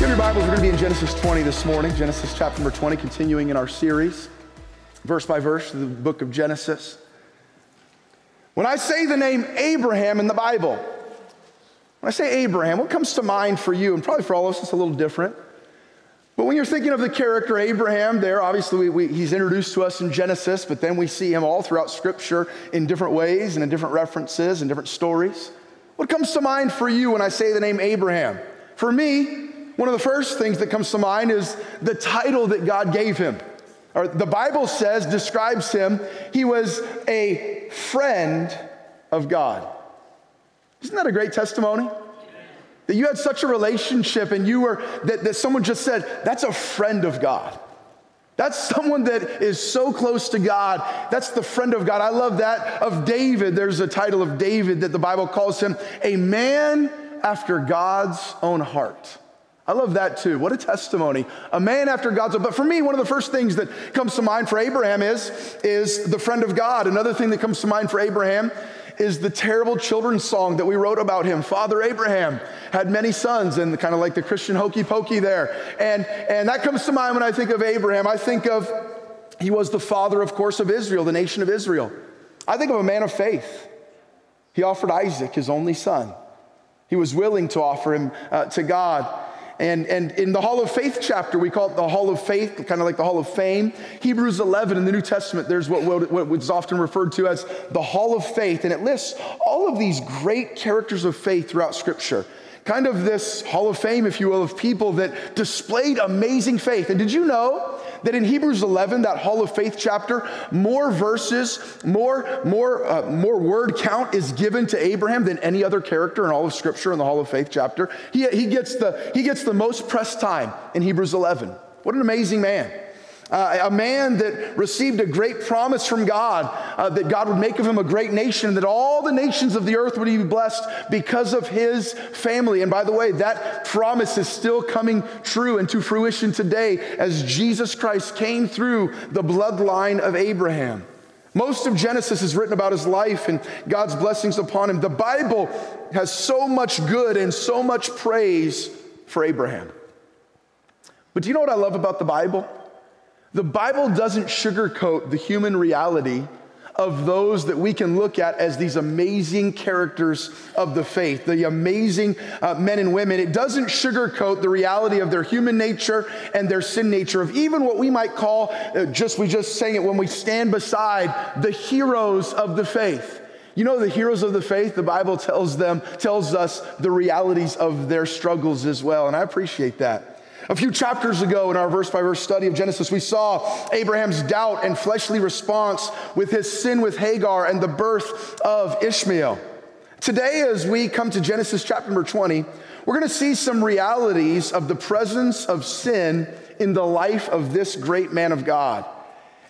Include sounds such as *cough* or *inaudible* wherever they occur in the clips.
Give your Bibles, we're going to be in Genesis 20 this morning, Genesis chapter number 20, continuing in our series, verse by verse, the book of Genesis. When I say the name Abraham in the Bible, when I say Abraham, what comes to mind for you? And probably for all of us, it's a little different. But when you're thinking of the character Abraham, there, obviously, we, we, he's introduced to us in Genesis, but then we see him all throughout Scripture in different ways and in different references and different stories. What comes to mind for you when I say the name Abraham? For me, one of the first things that comes to mind is the title that God gave him. Or the Bible says, describes him, he was a friend of God. Isn't that a great testimony? That you had such a relationship and you were, that, that someone just said, that's a friend of God. That's someone that is so close to God. That's the friend of God. I love that of David. There's a title of David that the Bible calls him a man after God's own heart. I love that too. What a testimony. A man after God's own. But for me, one of the first things that comes to mind for Abraham is, is the friend of God. Another thing that comes to mind for Abraham is the terrible children's song that we wrote about him. Father Abraham had many sons, and kind of like the Christian hokey pokey there. And, and that comes to mind when I think of Abraham. I think of, he was the father, of course, of Israel, the nation of Israel. I think of a man of faith. He offered Isaac, his only son. He was willing to offer him uh, to God. And, and in the Hall of Faith chapter, we call it the Hall of Faith, kind of like the Hall of Fame. Hebrews 11 in the New Testament, there's what, what is often referred to as the Hall of Faith. And it lists all of these great characters of faith throughout Scripture kind of this hall of fame, if you will, of people that displayed amazing faith. And did you know that in Hebrews 11, that hall of faith chapter, more verses, more, more, uh, more word count is given to Abraham than any other character in all of Scripture in the hall of faith chapter? He, he, gets, the, he gets the most press time in Hebrews 11. What an amazing man. Uh, a man that received a great promise from God uh, that God would make of him a great nation, and that all the nations of the earth would be blessed because of his family. And by the way, that promise is still coming true and to fruition today as Jesus Christ came through the bloodline of Abraham. Most of Genesis is written about his life and God's blessings upon him. The Bible has so much good and so much praise for Abraham. But do you know what I love about the Bible? The Bible doesn't sugarcoat the human reality of those that we can look at as these amazing characters of the faith, the amazing uh, men and women. It doesn't sugarcoat the reality of their human nature and their sin nature, of even what we might call, uh, just we just saying it when we stand beside the heroes of the faith. You know, the heroes of the faith, the Bible tells them, tells us the realities of their struggles as well. And I appreciate that. A few chapters ago in our verse by verse study of Genesis, we saw Abraham's doubt and fleshly response with his sin with Hagar and the birth of Ishmael. Today, as we come to Genesis chapter number 20, we're going to see some realities of the presence of sin in the life of this great man of God.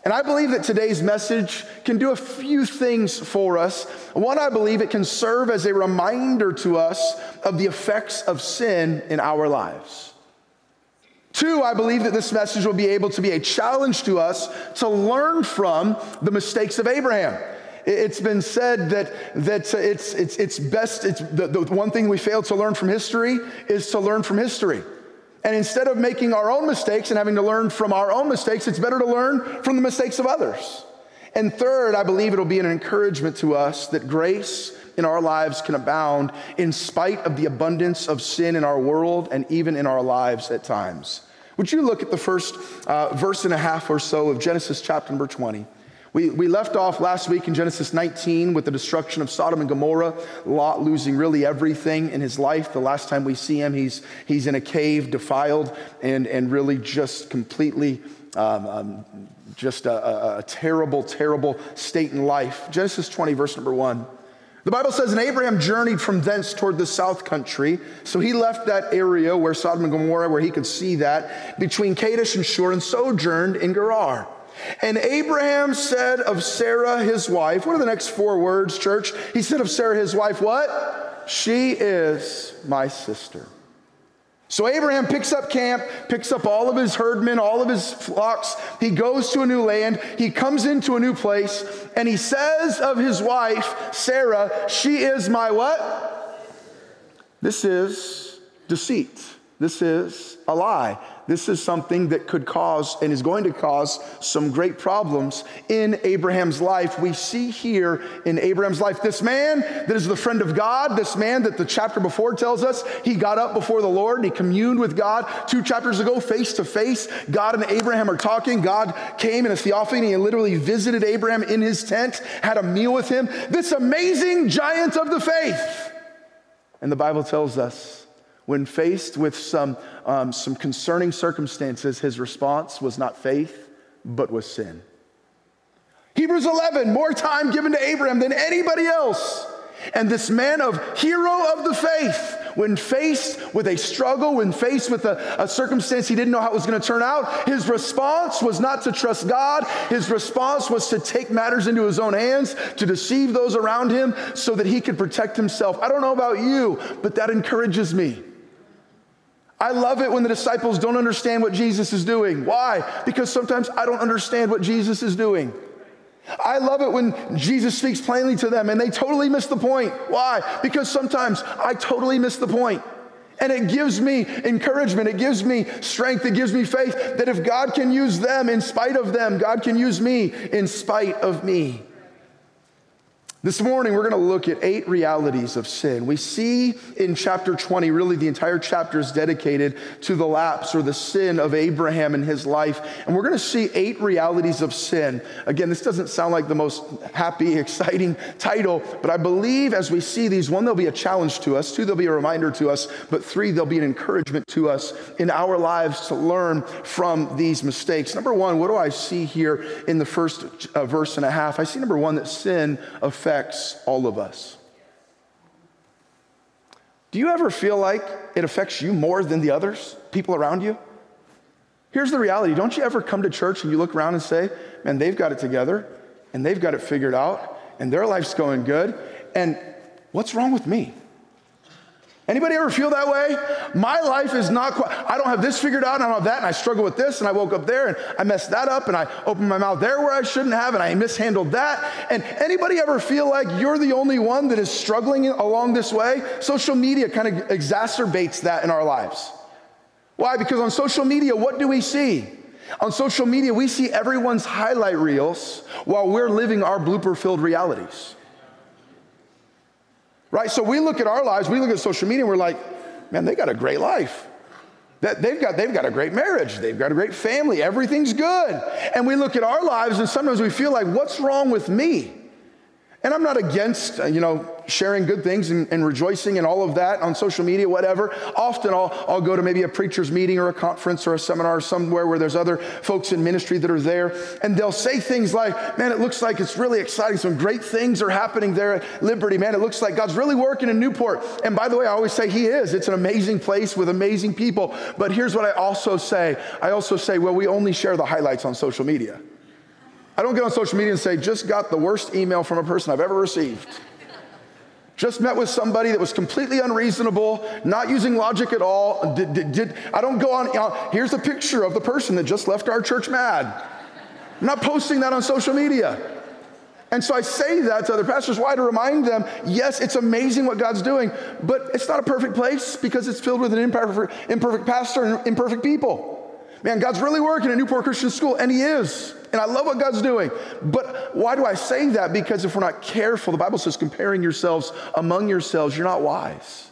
And I believe that today's message can do a few things for us. One, I believe it can serve as a reminder to us of the effects of sin in our lives. Two, I believe that this message will be able to be a challenge to us to learn from the mistakes of Abraham. It's been said that, that it's, it's, it's best, it's the, the one thing we fail to learn from history is to learn from history. And instead of making our own mistakes and having to learn from our own mistakes, it's better to learn from the mistakes of others. And third, I believe it'll be an encouragement to us that grace in our lives can abound in spite of the abundance of sin in our world and even in our lives at times. Would you look at the first uh, verse and a half or so of Genesis chapter number 20? We, we left off last week in Genesis 19 with the destruction of Sodom and Gomorrah, Lot losing really everything in his life. The last time we see him, he's, he's in a cave, defiled, and, and really just completely um, um, just a, a, a terrible, terrible state in life. Genesis 20, verse number one. The Bible says, and Abraham journeyed from thence toward the south country. So he left that area where Sodom and Gomorrah, where he could see that, between Kadesh and Shur, and sojourned in Gerar. And Abraham said of Sarah, his wife, what are the next four words, church? He said of Sarah, his wife, what? She is my sister. So Abraham picks up camp, picks up all of his herdmen, all of his flocks. He goes to a new land. He comes into a new place, and he says of his wife, Sarah, she is my what? This is deceit. This is a lie. This is something that could cause and is going to cause some great problems in Abraham's life. We see here in Abraham's life this man that is the friend of God, this man that the chapter before tells us he got up before the Lord and he communed with God two chapters ago, face to face. God and Abraham are talking. God came in a theophany and literally visited Abraham in his tent, had a meal with him. This amazing giant of the faith. And the Bible tells us when faced with some, um, some concerning circumstances, his response was not faith, but was sin. Hebrews 11, more time given to Abraham than anybody else. And this man of hero of the faith, when faced with a struggle, when faced with a, a circumstance he didn't know how it was going to turn out, his response was not to trust God. His response was to take matters into his own hands, to deceive those around him so that he could protect himself. I don't know about you, but that encourages me. I love it when the disciples don't understand what Jesus is doing. Why? Because sometimes I don't understand what Jesus is doing. I love it when Jesus speaks plainly to them and they totally miss the point. Why? Because sometimes I totally miss the point. And it gives me encouragement, it gives me strength, it gives me faith that if God can use them in spite of them, God can use me in spite of me. This morning, we're going to look at eight realities of sin. We see in chapter 20, really the entire chapter is dedicated to the lapse or the sin of Abraham in his life. And we're going to see eight realities of sin. Again, this doesn't sound like the most happy, *laughs* exciting title, but I believe as we see these, one, there'll be a challenge to us, two, there'll be a reminder to us, but three, there'll be an encouragement to us in our lives to learn from these mistakes. Number one, what do I see here in the first uh, verse and a half? I see number one that sin affects affects all of us. Do you ever feel like it affects you more than the others, people around you? Here's the reality don't you ever come to church and you look around and say, man, they've got it together and they've got it figured out and their life's going good, and what's wrong with me? Anybody ever feel that way? My life is not quite, I don't have this figured out, and I don't have that, and I struggle with this, and I woke up there, and I messed that up, and I opened my mouth there where I shouldn't have, and I mishandled that. And anybody ever feel like you're the only one that is struggling along this way? Social media kind of exacerbates that in our lives. Why? Because on social media, what do we see? On social media, we see everyone's highlight reels while we're living our blooper filled realities. Right? So we look at our lives, we look at social media, and we're like, man, they got a great life. That they've got, they've got a great marriage, they've got a great family, everything's good. And we look at our lives, and sometimes we feel like, what's wrong with me? And I'm not against, uh, you know, sharing good things and, and, rejoicing and all of that on social media, whatever. Often I'll, I'll go to maybe a preacher's meeting or a conference or a seminar somewhere where there's other folks in ministry that are there, and they'll say things like, Man, it looks like it's really exciting. Some great things are happening there at Liberty. Man, it looks like God's really working in Newport. And by the way, I always say He is. It's an amazing place with amazing people. But here's what I also say I also say, Well, we only share the highlights on social media. I don't get on social media and say, just got the worst email from a person I've ever received. Just met with somebody that was completely unreasonable, not using logic at all. Did, did, did, I don't go on, know, here's a picture of the person that just left our church mad. I'm not posting that on social media. And so I say that to other pastors. Why? To remind them, yes, it's amazing what God's doing, but it's not a perfect place because it's filled with an imperfect, imperfect pastor and imperfect people. Man, God's really working at Newport Christian School, and He is. And I love what God's doing. But why do I say that? Because if we're not careful, the Bible says comparing yourselves among yourselves, you're not wise.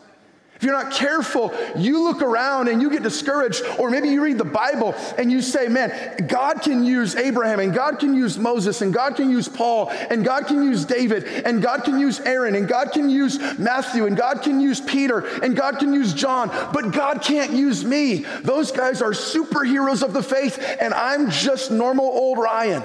If you're not careful, you look around and you get discouraged, or maybe you read the Bible and you say, Man, God can use Abraham, and God can use Moses, and God can use Paul, and God can use David, and God can use Aaron, and God can use Matthew, and God can use Peter, and God can use John, but God can't use me. Those guys are superheroes of the faith, and I'm just normal old Ryan.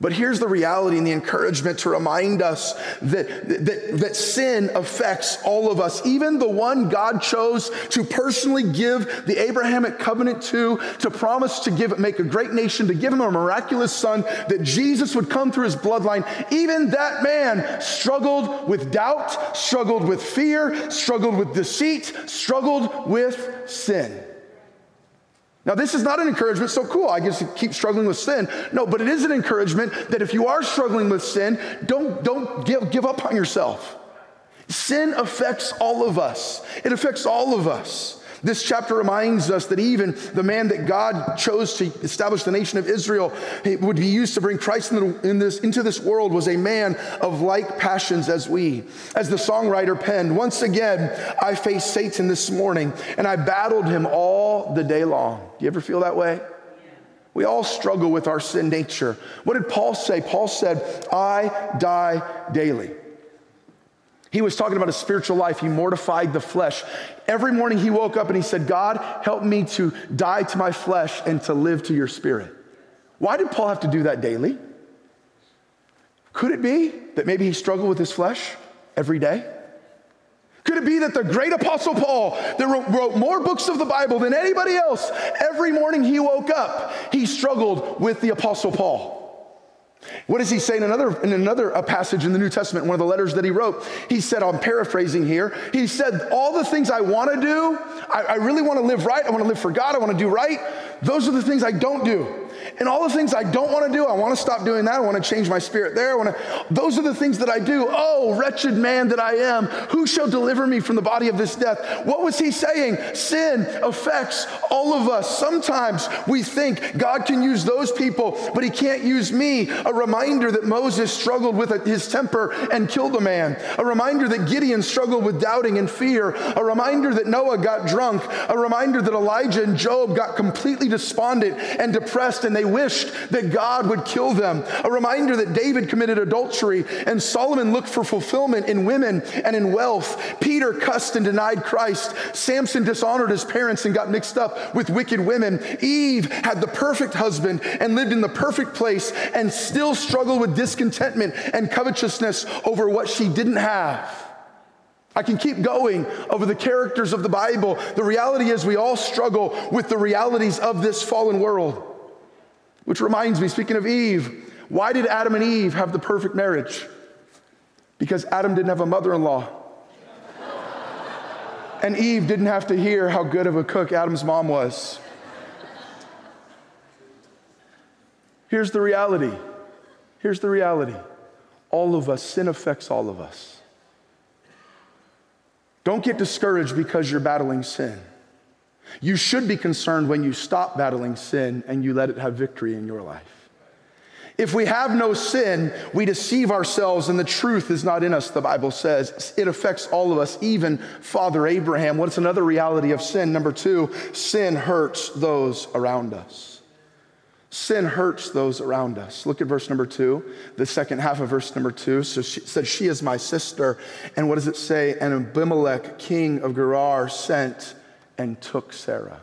But here's the reality and the encouragement to remind us that, that, that sin affects all of us. Even the one God chose to personally give the Abrahamic covenant to, to promise to give, make a great nation, to give him a miraculous son, that Jesus would come through his bloodline. Even that man struggled with doubt, struggled with fear, struggled with deceit, struggled with sin. Now, this is not an encouragement, so cool, I guess keep struggling with sin. No, but it is an encouragement that if you are struggling with sin, don't, don't give, give up on yourself. Sin affects all of us, it affects all of us. This chapter reminds us that even the man that God chose to establish the nation of Israel would be used to bring Christ in this, into this world was a man of like passions as we. As the songwriter penned, once again, I faced Satan this morning and I battled him all the day long. Do you ever feel that way? We all struggle with our sin nature. What did Paul say? Paul said, I die daily. He was talking about a spiritual life. He mortified the flesh. Every morning he woke up and he said, God, help me to die to my flesh and to live to your spirit. Why did Paul have to do that daily? Could it be that maybe he struggled with his flesh every day? Could it be that the great apostle Paul, that wrote more books of the Bible than anybody else, every morning he woke up, he struggled with the apostle Paul? What does he say in another, in another uh, passage in the New Testament, one of the letters that he wrote? He said, I'm paraphrasing here, he said, All the things I want to do, I, I really want to live right, I want to live for God, I want to do right, those are the things I don't do. And all the things I don't want to do, I want to stop doing that. I want to change my spirit there. I want to, those are the things that I do. Oh, wretched man that I am, who shall deliver me from the body of this death? What was he saying? Sin affects all of us. Sometimes we think God can use those people, but he can't use me. A reminder that Moses struggled with his temper and killed a man. A reminder that Gideon struggled with doubting and fear. A reminder that Noah got drunk. A reminder that Elijah and Job got completely despondent and depressed and they wished that God would kill them. A reminder that David committed adultery and Solomon looked for fulfillment in women and in wealth. Peter cussed and denied Christ. Samson dishonored his parents and got mixed up with wicked women. Eve had the perfect husband and lived in the perfect place and still struggled with discontentment and covetousness over what she didn't have. I can keep going over the characters of the Bible. The reality is, we all struggle with the realities of this fallen world. Which reminds me, speaking of Eve, why did Adam and Eve have the perfect marriage? Because Adam didn't have a mother in law. *laughs* and Eve didn't have to hear how good of a cook Adam's mom was. Here's the reality. Here's the reality. All of us, sin affects all of us. Don't get discouraged because you're battling sin. You should be concerned when you stop battling sin and you let it have victory in your life. If we have no sin, we deceive ourselves and the truth is not in us, the Bible says. It affects all of us, even Father Abraham. What's another reality of sin? Number two, sin hurts those around us. Sin hurts those around us. Look at verse number two, the second half of verse number two. So she said, She is my sister. And what does it say? And Abimelech, king of Gerar, sent and took Sarah.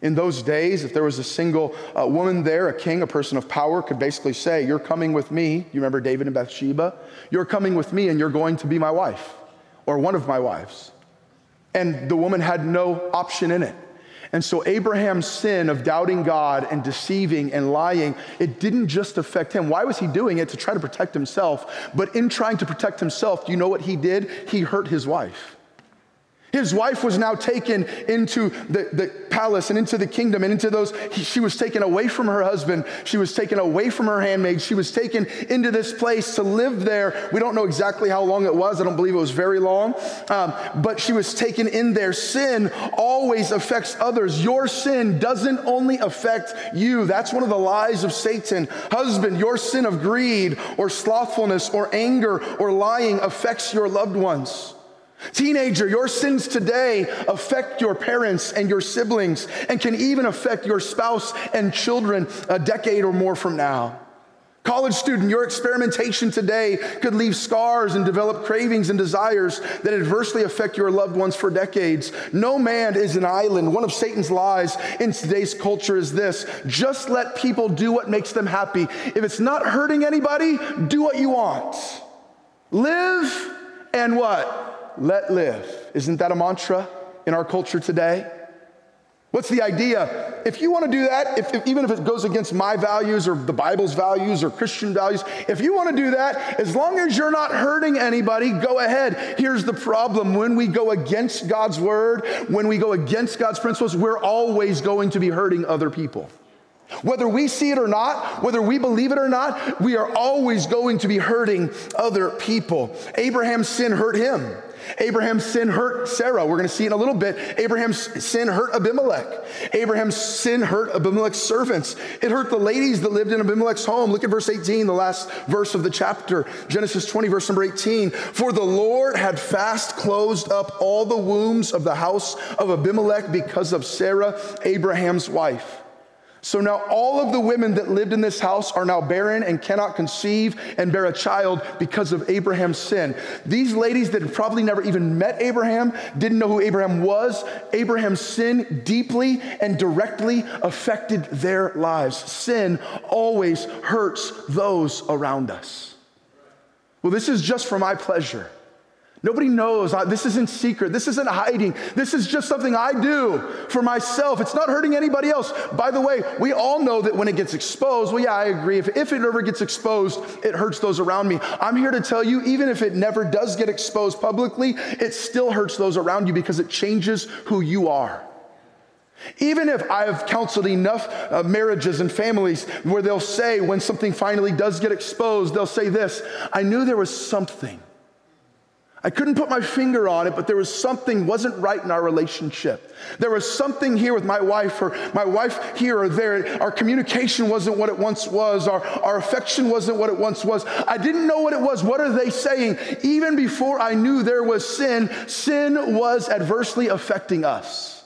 In those days, if there was a single uh, woman there, a king, a person of power, could basically say, You're coming with me. You remember David and Bathsheba? You're coming with me and you're going to be my wife or one of my wives. And the woman had no option in it. And so Abraham's sin of doubting God and deceiving and lying, it didn't just affect him. Why was he doing it? To try to protect himself. But in trying to protect himself, do you know what he did? He hurt his wife. His wife was now taken into the, the palace and into the kingdom and into those. He, she was taken away from her husband. She was taken away from her handmaid. She was taken into this place to live there. We don't know exactly how long it was. I don't believe it was very long. Um, but she was taken in there. Sin always affects others. Your sin doesn't only affect you. That's one of the lies of Satan. Husband, your sin of greed or slothfulness or anger or lying affects your loved ones. Teenager, your sins today affect your parents and your siblings and can even affect your spouse and children a decade or more from now. College student, your experimentation today could leave scars and develop cravings and desires that adversely affect your loved ones for decades. No man is an island. One of Satan's lies in today's culture is this just let people do what makes them happy. If it's not hurting anybody, do what you want. Live and what? Let live. Isn't that a mantra in our culture today? What's the idea? If you want to do that, if, if, even if it goes against my values or the Bible's values or Christian values, if you want to do that, as long as you're not hurting anybody, go ahead. Here's the problem when we go against God's word, when we go against God's principles, we're always going to be hurting other people. Whether we see it or not, whether we believe it or not, we are always going to be hurting other people. Abraham's sin hurt him. Abraham's sin hurt Sarah. We're going to see in a little bit. Abraham's sin hurt Abimelech. Abraham's sin hurt Abimelech's servants. It hurt the ladies that lived in Abimelech's home. Look at verse 18, the last verse of the chapter. Genesis 20, verse number 18. For the Lord had fast closed up all the wombs of the house of Abimelech because of Sarah, Abraham's wife. So now all of the women that lived in this house are now barren and cannot conceive and bear a child because of Abraham's sin. These ladies that probably never even met Abraham, didn't know who Abraham was, Abraham's sin deeply and directly affected their lives. Sin always hurts those around us. Well, this is just for my pleasure. Nobody knows. This isn't secret. This isn't hiding. This is just something I do for myself. It's not hurting anybody else. By the way, we all know that when it gets exposed, well, yeah, I agree. If, if it ever gets exposed, it hurts those around me. I'm here to tell you, even if it never does get exposed publicly, it still hurts those around you because it changes who you are. Even if I've counseled enough uh, marriages and families where they'll say, when something finally does get exposed, they'll say this I knew there was something I couldn't put my finger on it, but there was something wasn't right in our relationship. There was something here with my wife, or my wife here or there. Our communication wasn't what it once was. Our, our affection wasn't what it once was. I didn't know what it was. What are they saying? Even before I knew there was sin, sin was adversely affecting us.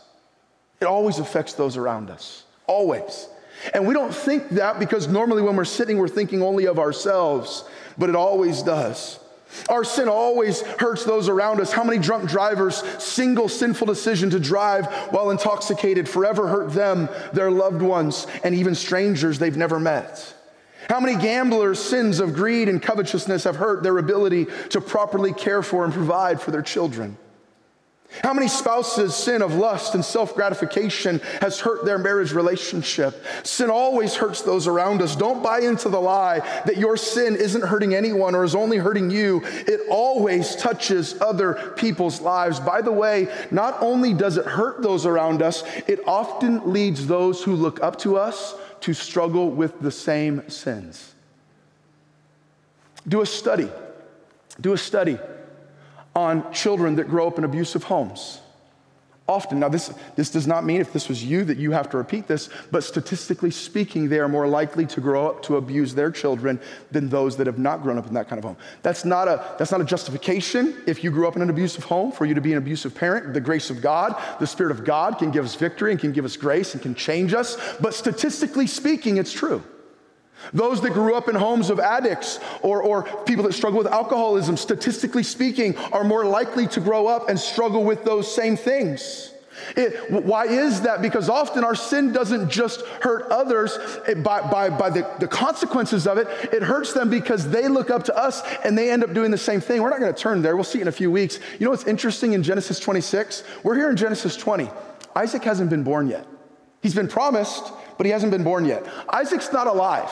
It always affects those around us. Always. And we don't think that because normally when we're sitting, we're thinking only of ourselves, but it always does. Our sin always hurts those around us. How many drunk drivers' single sinful decision to drive while intoxicated forever hurt them, their loved ones, and even strangers they've never met? How many gamblers' sins of greed and covetousness have hurt their ability to properly care for and provide for their children? How many spouses' sin of lust and self gratification has hurt their marriage relationship? Sin always hurts those around us. Don't buy into the lie that your sin isn't hurting anyone or is only hurting you. It always touches other people's lives. By the way, not only does it hurt those around us, it often leads those who look up to us to struggle with the same sins. Do a study. Do a study on children that grow up in abusive homes. Often, now this, this does not mean if this was you that you have to repeat this, but statistically speaking, they are more likely to grow up to abuse their children than those that have not grown up in that kind of home. That's not a, that's not a justification if you grew up in an abusive home for you to be an abusive parent. The grace of God, the Spirit of God can give us victory and can give us grace and can change us. But statistically speaking, it's true. Those that grew up in homes of addicts or, or people that struggle with alcoholism, statistically speaking, are more likely to grow up and struggle with those same things. It, why is that? Because often our sin doesn't just hurt others it, by, by, by the, the consequences of it, it hurts them because they look up to us and they end up doing the same thing. We're not going to turn there. We'll see in a few weeks. You know what's interesting in Genesis 26? We're here in Genesis 20. Isaac hasn't been born yet. He's been promised, but he hasn't been born yet. Isaac's not alive.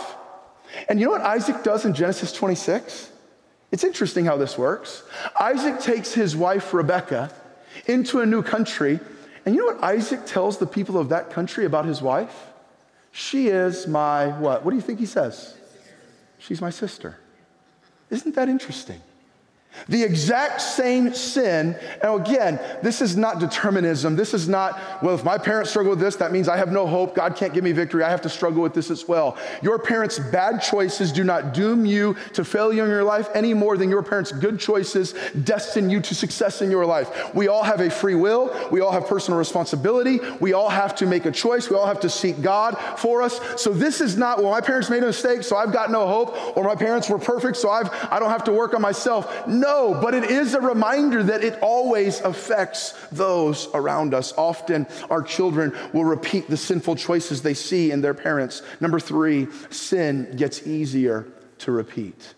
And you know what Isaac does in Genesis 26? It's interesting how this works. Isaac takes his wife, Rebecca, into a new country. And you know what Isaac tells the people of that country about his wife? She is my what? What do you think he says? She's my sister. Isn't that interesting? The exact same sin. And again, this is not determinism. This is not, well, if my parents struggle with this, that means I have no hope. God can't give me victory. I have to struggle with this as well. Your parents' bad choices do not doom you to failure in your life any more than your parents' good choices destine you to success in your life. We all have a free will. We all have personal responsibility. We all have to make a choice. We all have to seek God for us. So this is not, well, my parents made a mistake, so I've got no hope, or my parents were perfect, so I've, I don't have to work on myself. No no, but it is a reminder that it always affects those around us. Often our children will repeat the sinful choices they see in their parents. Number three, sin gets easier to repeat.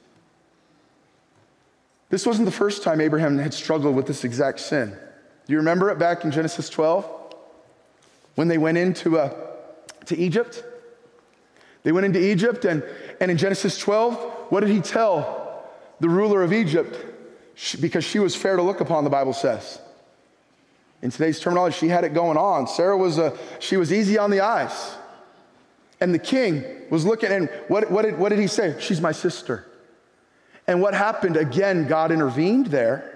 This wasn't the first time Abraham had struggled with this exact sin. Do you remember it back in Genesis 12? When they went into uh, to Egypt? They went into Egypt, and, and in Genesis 12, what did he tell the ruler of Egypt? She, because she was fair to look upon, the Bible says. In today's terminology, she had it going on. Sarah was a, she was easy on the eyes. And the king was looking, and what, what, did, what did he say? She's my sister. And what happened? Again, God intervened there.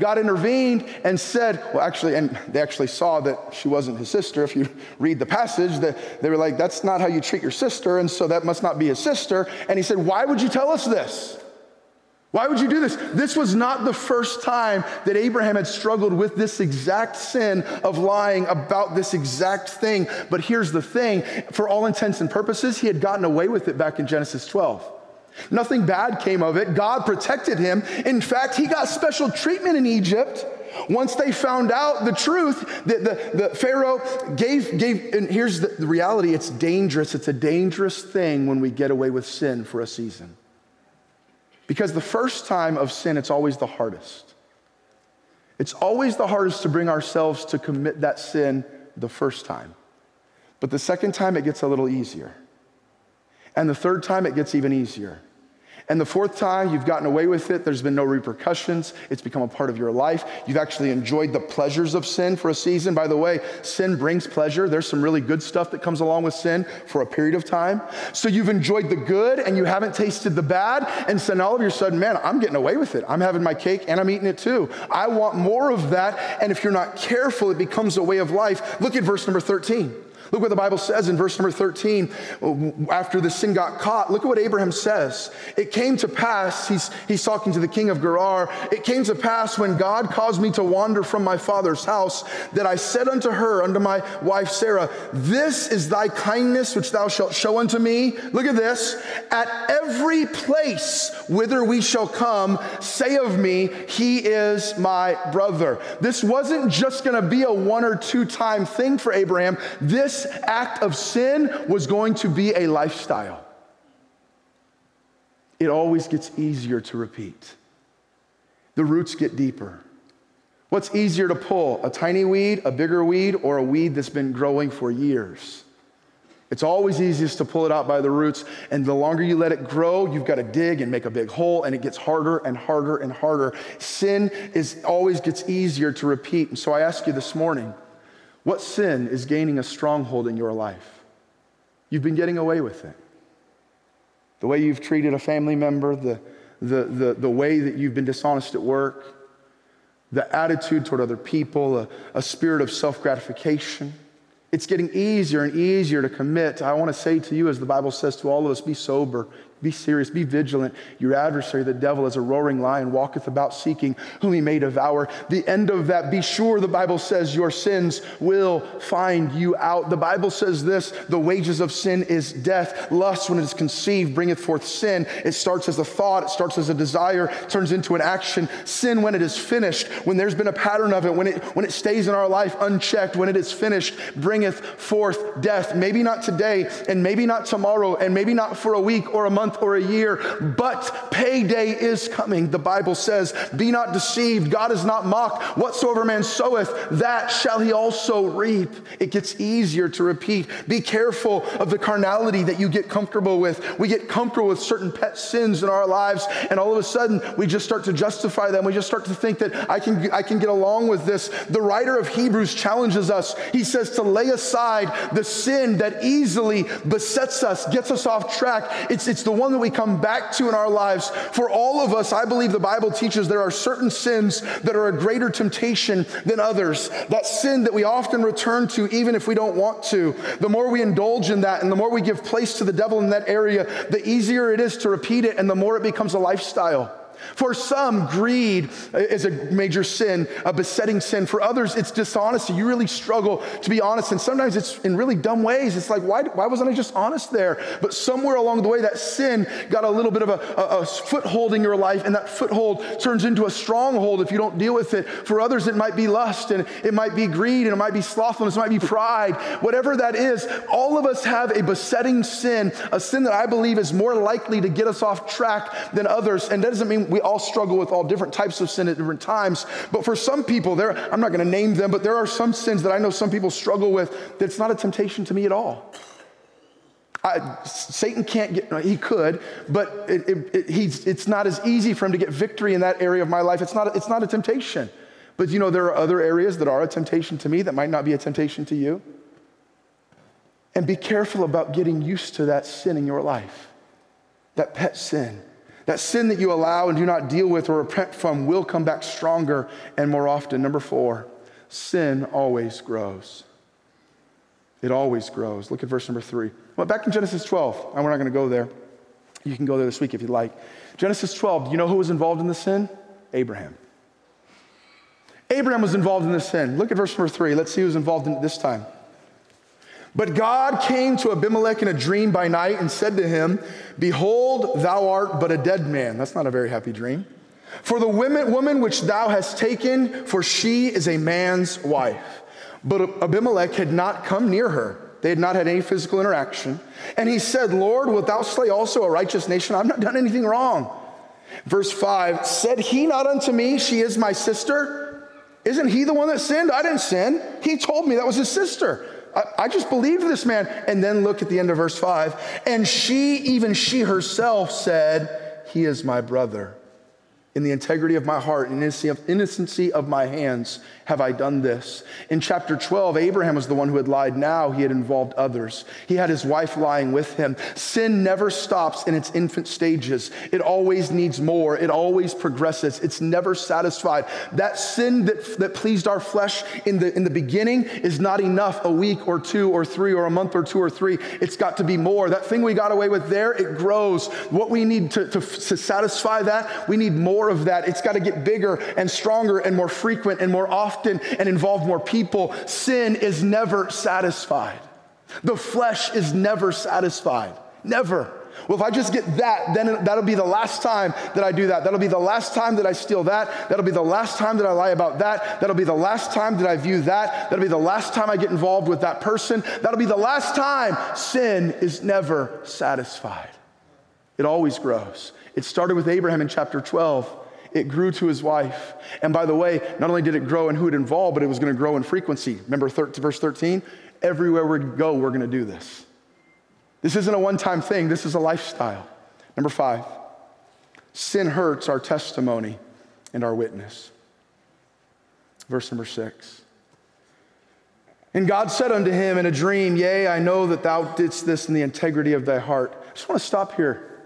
God intervened and said, well, actually, and they actually saw that she wasn't his sister. If you read the passage, that they were like, that's not how you treat your sister, and so that must not be his sister. And he said, Why would you tell us this? Why would you do this? This was not the first time that Abraham had struggled with this exact sin of lying about this exact thing. But here's the thing for all intents and purposes, he had gotten away with it back in Genesis 12. Nothing bad came of it. God protected him. In fact, he got special treatment in Egypt. Once they found out the truth, the, the, the Pharaoh gave, gave, and here's the, the reality it's dangerous. It's a dangerous thing when we get away with sin for a season. Because the first time of sin, it's always the hardest. It's always the hardest to bring ourselves to commit that sin the first time. But the second time, it gets a little easier. And the third time, it gets even easier. And the fourth time, you've gotten away with it. There's been no repercussions. It's become a part of your life. You've actually enjoyed the pleasures of sin for a season. By the way, sin brings pleasure. There's some really good stuff that comes along with sin for a period of time. So you've enjoyed the good and you haven't tasted the bad. And so now all of a sudden, man, I'm getting away with it. I'm having my cake and I'm eating it too. I want more of that. And if you're not careful, it becomes a way of life. Look at verse number 13. Look what the Bible says in verse number 13. After the sin got caught, look at what Abraham says. It came to pass, he's, he's talking to the king of Gerar. It came to pass when God caused me to wander from my father's house that I said unto her, unto my wife Sarah, This is thy kindness which thou shalt show unto me. Look at this. At every place whither we shall come, say of me, He is my brother. This wasn't just going to be a one or two time thing for Abraham. This this act of sin was going to be a lifestyle. It always gets easier to repeat. The roots get deeper. What's easier to pull, a tiny weed, a bigger weed, or a weed that's been growing for years? It's always easiest to pull it out by the roots, and the longer you let it grow, you've got to dig and make a big hole, and it gets harder and harder and harder. Sin is always gets easier to repeat. And so I ask you this morning, what sin is gaining a stronghold in your life? You've been getting away with it. The way you've treated a family member, the, the, the, the way that you've been dishonest at work, the attitude toward other people, a, a spirit of self gratification. It's getting easier and easier to commit. I want to say to you, as the Bible says to all of us, be sober, be serious, be vigilant. Your adversary, the devil, as a roaring lion, walketh about seeking whom he may devour. The end of that, be sure, the Bible says, your sins will find you out. The Bible says this the wages of sin is death. Lust, when it is conceived, bringeth forth sin. It starts as a thought, it starts as a desire, turns into an action. Sin, when it is finished, when there's been a pattern of it, when it, when it stays in our life unchecked, when it is finished, bringeth forth death. Maybe not today, and maybe not tomorrow, and maybe not for a week or a month month or a year, but payday is coming. The Bible says, Be not deceived. God is not mocked. Whatsoever man soweth, that shall he also reap. It gets easier to repeat. Be careful of the carnality that you get comfortable with. We get comfortable with certain pet sins in our lives, and all of a sudden we just start to justify them. We just start to think that I can, I can get along with this. The writer of Hebrews challenges us. He says to lay aside the sin that easily besets us, gets us off track. It's, it's the one that we come back to in our lives. For all of us, I believe the Bible teaches there are certain sins that are a greater temptation than others. That sin that we often return to even if we don't want to. The more we indulge in that and the more we give place to the devil in that area, the easier it is to repeat it and the more it becomes a lifestyle. For some, greed is a major sin, a besetting sin. For others, it's dishonesty. You really struggle to be honest. And sometimes it's in really dumb ways. It's like, why, why wasn't I just honest there? But somewhere along the way, that sin got a little bit of a, a, a foothold in your life, and that foothold turns into a stronghold if you don't deal with it. For others, it might be lust, and it might be greed, and it might be slothfulness, it might be pride. Whatever that is, all of us have a besetting sin, a sin that I believe is more likely to get us off track than others. And that doesn't mean we all struggle with all different types of sin at different times. But for some people, there, I'm not going to name them, but there are some sins that I know some people struggle with that's not a temptation to me at all. I, Satan can't get, he could, but it, it, it, he's, it's not as easy for him to get victory in that area of my life. It's not, it's not a temptation. But you know, there are other areas that are a temptation to me that might not be a temptation to you. And be careful about getting used to that sin in your life, that pet sin. That sin that you allow and do not deal with or repent from will come back stronger and more often. Number four, sin always grows. It always grows. Look at verse number three. Well, back in Genesis 12, and we're not going to go there. You can go there this week if you like. Genesis 12, do you know who was involved in the sin? Abraham. Abraham was involved in the sin. Look at verse number three. Let's see who's involved in it this time. But God came to Abimelech in a dream by night and said to him, Behold, thou art but a dead man. That's not a very happy dream. For the woman, woman which thou hast taken, for she is a man's wife. But Abimelech had not come near her. They had not had any physical interaction. And he said, Lord, wilt thou slay also a righteous nation? I've not done anything wrong. Verse 5 Said he not unto me, She is my sister? Isn't he the one that sinned? I didn't sin. He told me that was his sister. I, I just believed this man. And then look at the end of verse 5. And she, even she herself, said, He is my brother. In the integrity of my heart and innocency of my hands have I done this. In chapter 12, Abraham was the one who had lied. Now he had involved others. He had his wife lying with him. Sin never stops in its infant stages, it always needs more, it always progresses, it's never satisfied. That sin that, that pleased our flesh in the, in the beginning is not enough a week or two or three or a month or two or three. It's got to be more. That thing we got away with there, it grows. What we need to, to, to satisfy that, we need more more of that. It's got to get bigger and stronger and more frequent and more often and involve more people. Sin is never satisfied. The flesh is never satisfied. Never. Well, if I just get that, then that'll be the last time that I do that. That'll be the last time that I steal that. That'll be the last time that I lie about that. That'll be the last time that I view that. That'll be the last time I get involved with that person. That'll be the last time. Sin is never satisfied, it always grows. It started with Abraham in chapter 12. It grew to his wife. And by the way, not only did it grow in who it involved, but it was going to grow in frequency. Remember verse 13? Everywhere we go, we're going to do this. This isn't a one time thing, this is a lifestyle. Number five, sin hurts our testimony and our witness. Verse number six. And God said unto him in a dream, Yea, I know that thou didst this in the integrity of thy heart. I just want to stop here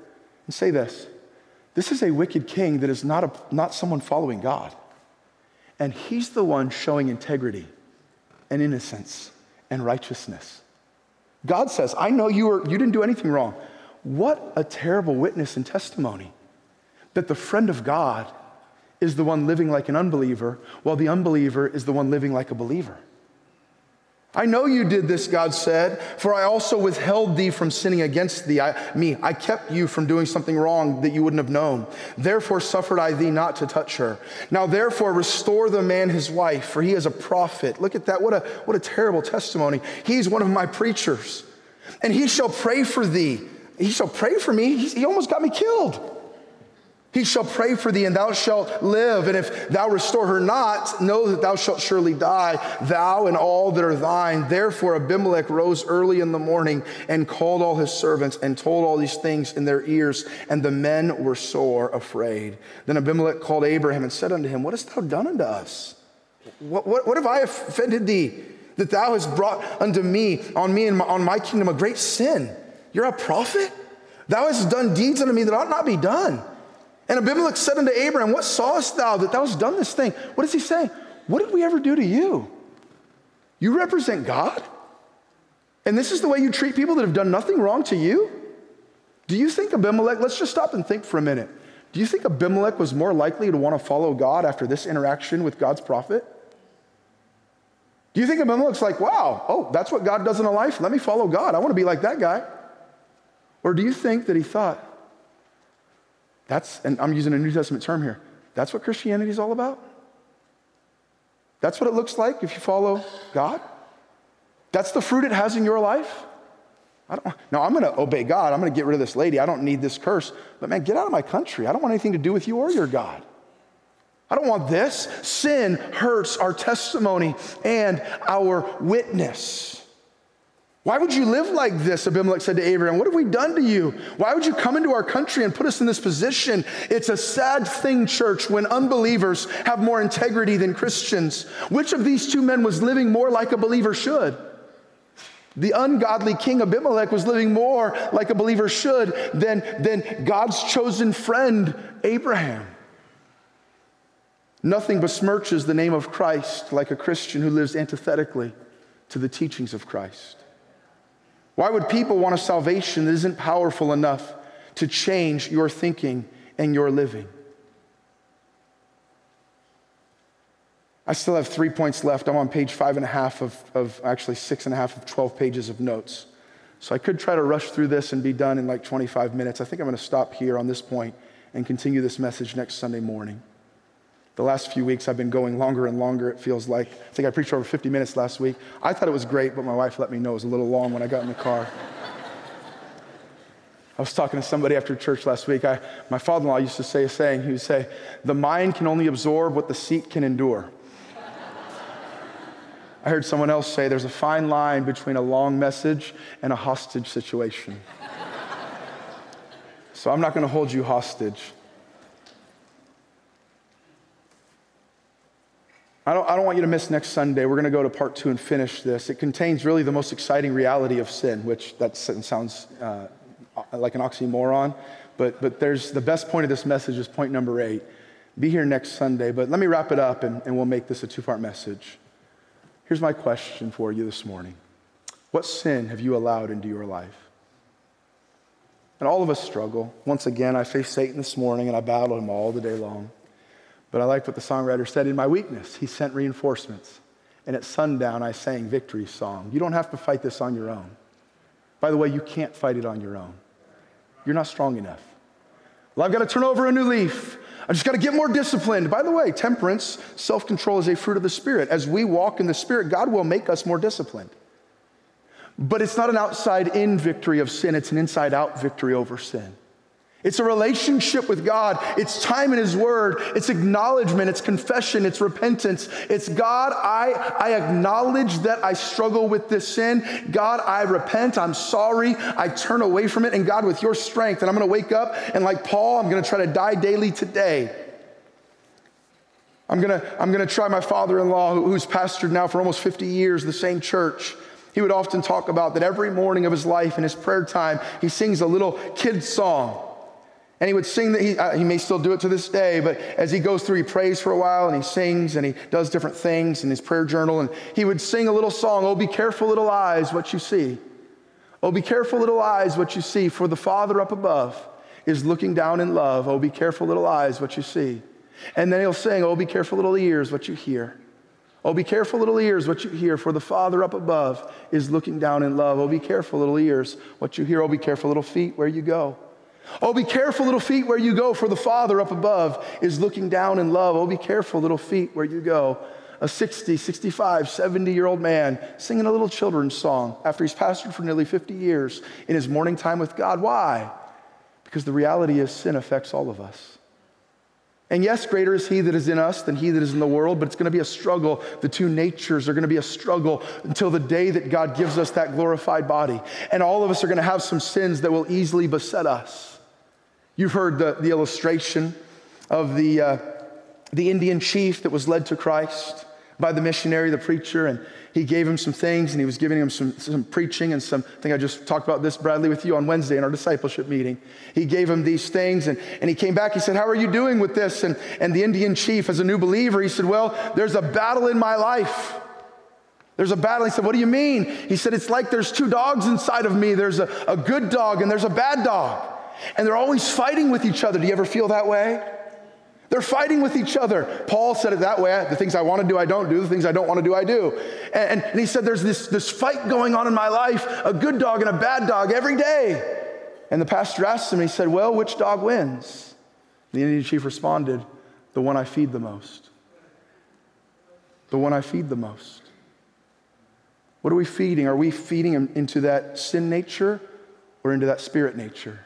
and say this. This is a wicked king that is not, a, not someone following God. And he's the one showing integrity and innocence and righteousness. God says, I know you, were, you didn't do anything wrong. What a terrible witness and testimony that the friend of God is the one living like an unbeliever, while the unbeliever is the one living like a believer. I know you did this, God said, for I also withheld thee from sinning against thee, I, me. I kept you from doing something wrong that you wouldn't have known. Therefore suffered I thee not to touch her. Now therefore restore the man his wife, for he is a prophet. Look at that. What a, what a terrible testimony. He's one of my preachers. And he shall pray for thee. He shall pray for me. He, he almost got me killed. He shall pray for thee, and thou shalt live. And if thou restore her not, know that thou shalt surely die, thou and all that are thine. Therefore, Abimelech rose early in the morning and called all his servants and told all these things in their ears, and the men were sore afraid. Then Abimelech called Abraham and said unto him, What hast thou done unto us? What, what, what have I offended thee that thou hast brought unto me, on me and my, on my kingdom, a great sin? You're a prophet? Thou hast done deeds unto me that ought not be done. And Abimelech said unto Abraham, What sawest thou that thou hast done this thing? What is he saying? What did we ever do to you? You represent God? And this is the way you treat people that have done nothing wrong to you? Do you think Abimelech, let's just stop and think for a minute. Do you think Abimelech was more likely to want to follow God after this interaction with God's prophet? Do you think Abimelech's like, wow, oh, that's what God does in a life? Let me follow God. I want to be like that guy. Or do you think that he thought, that's, and I'm using a New Testament term here, that's what Christianity is all about? That's what it looks like if you follow God? That's the fruit it has in your life? I don't, no, I'm going to obey God. I'm going to get rid of this lady. I don't need this curse. But man, get out of my country. I don't want anything to do with you or your God. I don't want this. Sin hurts our testimony and our witness. Why would you live like this? Abimelech said to Abraham. What have we done to you? Why would you come into our country and put us in this position? It's a sad thing, church, when unbelievers have more integrity than Christians. Which of these two men was living more like a believer should? The ungodly king Abimelech was living more like a believer should than, than God's chosen friend, Abraham. Nothing besmirches the name of Christ like a Christian who lives antithetically to the teachings of Christ. Why would people want a salvation that isn't powerful enough to change your thinking and your living? I still have three points left. I'm on page five and a half of, of actually six and a half of 12 pages of notes. So I could try to rush through this and be done in like 25 minutes. I think I'm going to stop here on this point and continue this message next Sunday morning. The last few weeks, I've been going longer and longer, it feels like. I think I preached over 50 minutes last week. I thought it was great, but my wife let me know it was a little long when I got in the car. I was talking to somebody after church last week. I, my father in law used to say a saying. He would say, The mind can only absorb what the seat can endure. I heard someone else say there's a fine line between a long message and a hostage situation. so I'm not going to hold you hostage. I don't, I don't want you to miss next Sunday. We're going to go to part two and finish this. It contains really the most exciting reality of sin, which that sounds uh, like an oxymoron, but, but there's the best point of this message is point number eight. Be here next Sunday, but let me wrap it up and, and we'll make this a two part message. Here's my question for you this morning What sin have you allowed into your life? And all of us struggle. Once again, I face Satan this morning and I battle him all the day long. But I like what the songwriter said in my weakness, he sent reinforcements. And at sundown, I sang victory song. You don't have to fight this on your own. By the way, you can't fight it on your own. You're not strong enough. Well, I've got to turn over a new leaf. I just got to get more disciplined. By the way, temperance, self control is a fruit of the Spirit. As we walk in the Spirit, God will make us more disciplined. But it's not an outside in victory of sin, it's an inside out victory over sin. It's a relationship with God. It's time in His Word. It's acknowledgement. It's confession. It's repentance. It's God, I, I acknowledge that I struggle with this sin. God, I repent. I'm sorry. I turn away from it. And God, with your strength, and I'm going to wake up and like Paul, I'm going to try to die daily today. I'm going to, I'm going to try my father in law, who's pastored now for almost 50 years, the same church. He would often talk about that every morning of his life in his prayer time, he sings a little kid song. And he would sing that he, uh, he may still do it to this day, but as he goes through, he prays for a while and he sings and he does different things in his prayer journal. And he would sing a little song, Oh, be careful, little eyes, what you see. Oh, be careful, little eyes, what you see, for the Father up above is looking down in love. Oh, be careful, little eyes, what you see. And then he'll sing, Oh, be careful, little ears, what you hear. Oh, be careful, little ears, what you hear, for the Father up above is looking down in love. Oh, be careful, little ears, what you hear. Oh, be careful, little feet, where you go. Oh, be careful, little feet, where you go, for the Father up above is looking down in love. Oh, be careful, little feet, where you go. A 60, 65, 70 year old man singing a little children's song after he's pastored for nearly 50 years in his morning time with God. Why? Because the reality is sin affects all of us. And yes, greater is he that is in us than he that is in the world, but it's going to be a struggle. The two natures are going to be a struggle until the day that God gives us that glorified body. And all of us are going to have some sins that will easily beset us. You've heard the, the illustration of the, uh, the Indian chief that was led to Christ by the missionary, the preacher, and he gave him some things and he was giving him some, some preaching and some, I think I just talked about this, Bradley, with you on Wednesday in our discipleship meeting. He gave him these things and, and he came back. He said, How are you doing with this? And, and the Indian chief, as a new believer, he said, Well, there's a battle in my life. There's a battle. He said, What do you mean? He said, It's like there's two dogs inside of me. There's a, a good dog and there's a bad dog. And they're always fighting with each other. Do you ever feel that way? They're fighting with each other. Paul said it that way the things I want to do, I don't do. The things I don't want to do, I do. And, and he said, There's this, this fight going on in my life a good dog and a bad dog every day. And the pastor asked him, he said, Well, which dog wins? The Indian chief responded, The one I feed the most. The one I feed the most. What are we feeding? Are we feeding him into that sin nature or into that spirit nature?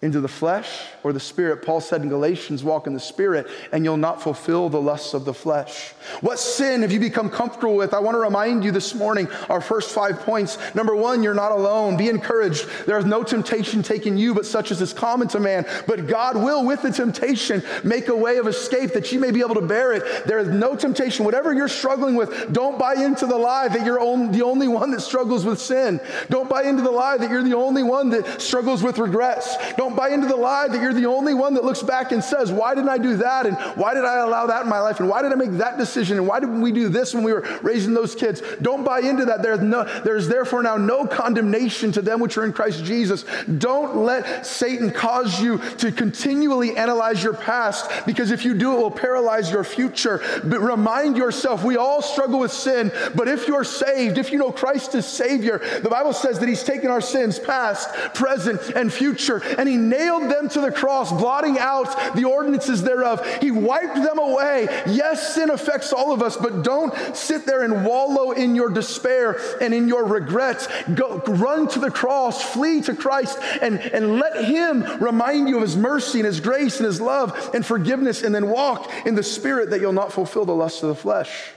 Into the flesh or the spirit. Paul said in Galatians, walk in the spirit, and you'll not fulfill the lusts of the flesh. What sin have you become comfortable with? I want to remind you this morning our first five points. Number one, you're not alone. Be encouraged. There is no temptation taking you, but such as is common to man. But God will, with the temptation, make a way of escape that you may be able to bear it. There is no temptation. Whatever you're struggling with, don't buy into the lie that you're the only one that struggles with sin. Don't buy into the lie that you're the only one that struggles with regrets. Don't don't buy into the lie that you're the only one that looks back and says, Why didn't I do that? And why did I allow that in my life? And why did I make that decision? And why didn't we do this when we were raising those kids? Don't buy into that. There's, no, there's therefore now no condemnation to them which are in Christ Jesus. Don't let Satan cause you to continually analyze your past because if you do, it will paralyze your future. But remind yourself, we all struggle with sin, but if you're saved, if you know Christ is Savior, the Bible says that He's taken our sins past, present, and future, and He nailed them to the cross, blotting out the ordinances thereof. He wiped them away. Yes, sin affects all of us, but don't sit there and wallow in your despair and in your regrets. Go run to the cross, flee to Christ, and, and let Him remind you of His mercy and His grace and His love and forgiveness, and then walk in the Spirit that you'll not fulfill the lust of the flesh.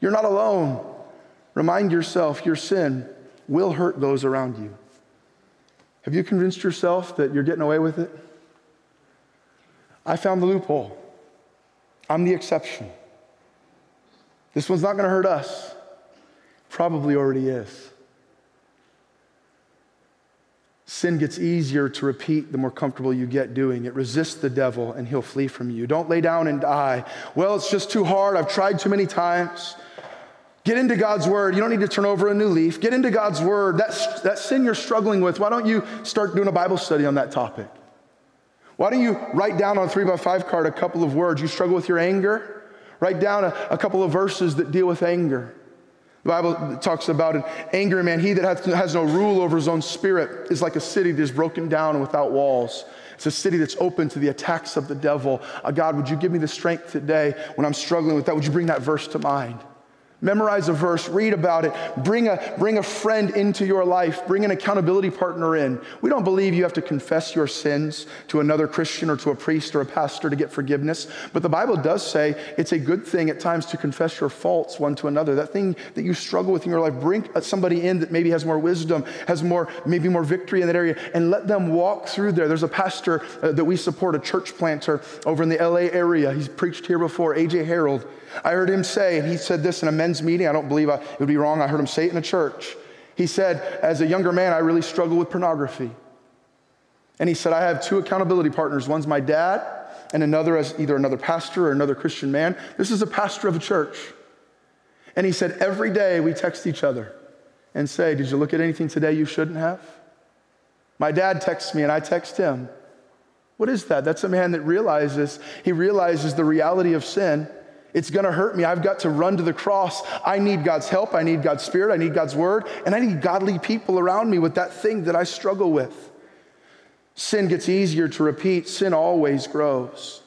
You're not alone. Remind yourself your sin will hurt those around you. Have you convinced yourself that you're getting away with it? I found the loophole. I'm the exception. This one's not going to hurt us. Probably already is. Sin gets easier to repeat the more comfortable you get doing it. Resist the devil and he'll flee from you. Don't lay down and die. Well, it's just too hard. I've tried too many times. Get into God's word. You don't need to turn over a new leaf. Get into God's word. That, that sin you're struggling with, why don't you start doing a Bible study on that topic? Why don't you write down on a three by five card a couple of words? You struggle with your anger? Write down a, a couple of verses that deal with anger. The Bible talks about an angry man. He that has, no rule over his own spirit is like a city that is broken down and without walls. It's a city that's open to the attacks of the devil. Uh, God, would you give me the strength today when I'm struggling with that? Would you bring that verse to mind? Memorize a verse, read about it, bring a, bring a friend into your life, bring an accountability partner in. We don't believe you have to confess your sins to another Christian or to a priest or a pastor to get forgiveness, but the Bible does say it's a good thing at times to confess your faults one to another. That thing that you struggle with in your life, bring somebody in that maybe has more wisdom, has more, maybe more victory in that area, and let them walk through there. There's a pastor uh, that we support, a church planter over in the LA area. He's preached here before, AJ Harold. I heard him say, and he said this in a men's meeting. I don't believe I, it would be wrong. I heard him say it in a church. He said, as a younger man, I really struggled with pornography. And he said, I have two accountability partners. One's my dad, and another as either another pastor or another Christian man. This is a pastor of a church. And he said, every day we text each other and say, Did you look at anything today you shouldn't have? My dad texts me and I text him. What is that? That's a man that realizes, he realizes the reality of sin it's going to hurt me. I've got to run to the cross. I need God's help. I need God's spirit. I need God's word. And I need godly people around me with that thing that I struggle with. Sin gets easier to repeat, sin always grows.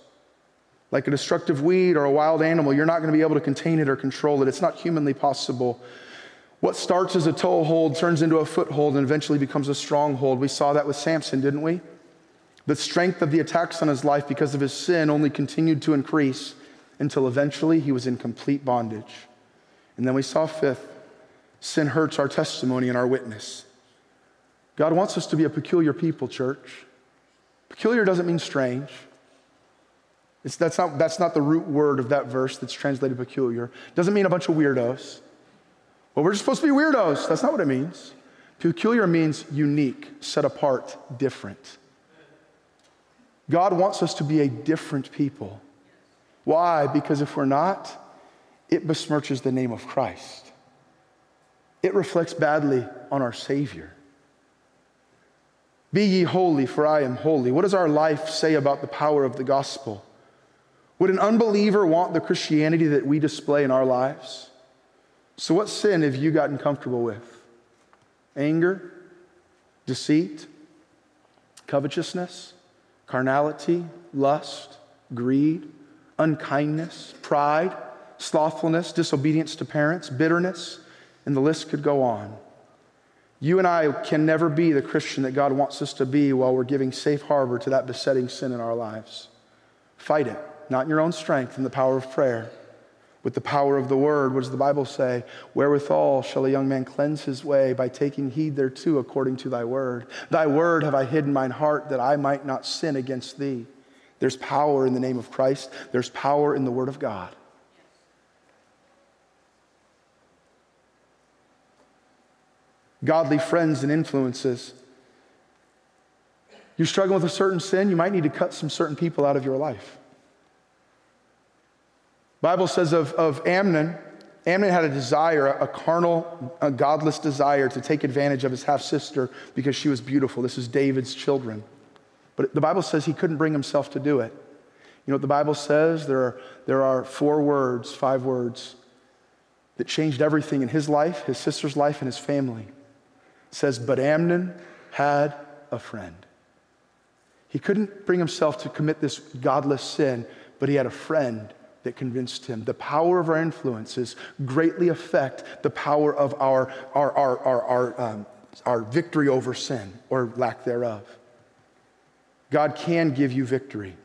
Like a destructive weed or a wild animal, you're not going to be able to contain it or control it. It's not humanly possible. What starts as a toehold turns into a foothold and eventually becomes a stronghold. We saw that with Samson, didn't we? The strength of the attacks on his life because of his sin only continued to increase until eventually he was in complete bondage. And then we saw fifth, sin hurts our testimony and our witness. God wants us to be a peculiar people, church. Peculiar doesn't mean strange. It's, that's, not, that's not the root word of that verse that's translated peculiar. Doesn't mean a bunch of weirdos. Well, we're just supposed to be weirdos. That's not what it means. Peculiar means unique, set apart, different. God wants us to be a different people. Why? Because if we're not, it besmirches the name of Christ. It reflects badly on our Savior. Be ye holy, for I am holy. What does our life say about the power of the gospel? Would an unbeliever want the Christianity that we display in our lives? So, what sin have you gotten comfortable with? Anger, deceit, covetousness, carnality, lust, greed, unkindness, pride, slothfulness, disobedience to parents, bitterness, and the list could go on. You and I can never be the Christian that God wants us to be while we're giving safe harbor to that besetting sin in our lives. Fight it, not in your own strength, in the power of prayer, with the power of the word. What does the Bible say? Wherewithal shall a young man cleanse his way by taking heed thereto according to thy word. Thy word have I hidden mine heart that I might not sin against thee. There's power in the name of Christ, there's power in the word of God. godly friends and influences. You're struggling with a certain sin, you might need to cut some certain people out of your life. Bible says of, of Amnon, Amnon had a desire, a carnal, a godless desire to take advantage of his half sister because she was beautiful. This is David's children. But the Bible says he couldn't bring himself to do it. You know what the Bible says? There are, there are four words, five words, that changed everything in his life, his sister's life, and his family says, But Amnon had a friend. He couldn't bring himself to commit this godless sin, but he had a friend that convinced him. The power of our influences greatly affect the power of our, our, our, our, our, um, our victory over sin or lack thereof. God can give you victory.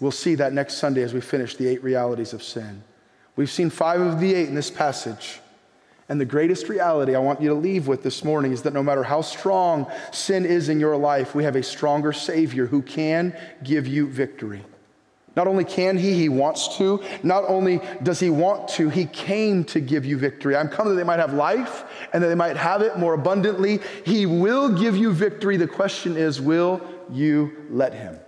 We'll see that next Sunday as we finish the eight realities of sin. We've seen five of the eight in this passage. And the greatest reality I want you to leave with this morning is that no matter how strong sin is in your life, we have a stronger Savior who can give you victory. Not only can he, he wants to. Not only does he want to, he came to give you victory. I'm coming that they might have life and that they might have it more abundantly. He will give you victory. The question is, will you let him?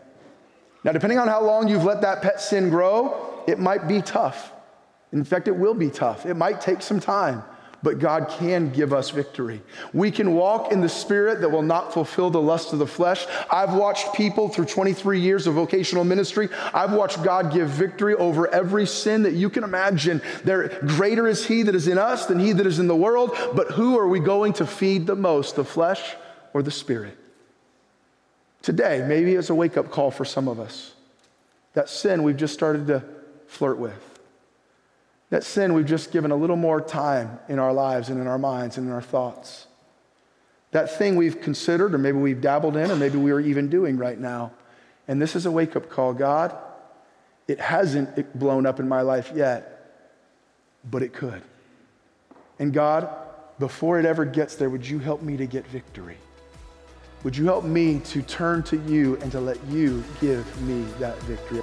Now, depending on how long you've let that pet sin grow, it might be tough. In fact, it will be tough. It might take some time but God can give us victory. We can walk in the spirit that will not fulfill the lust of the flesh. I've watched people through 23 years of vocational ministry. I've watched God give victory over every sin that you can imagine. There, greater is He that is in us than He that is in the world. But who are we going to feed the most, the flesh or the spirit? Today, maybe it's a wake up call for some of us. That sin we've just started to flirt with. That sin we've just given a little more time in our lives and in our minds and in our thoughts. That thing we've considered, or maybe we've dabbled in, or maybe we are even doing right now. And this is a wake up call. God, it hasn't blown up in my life yet, but it could. And God, before it ever gets there, would you help me to get victory? Would you help me to turn to you and to let you give me that victory?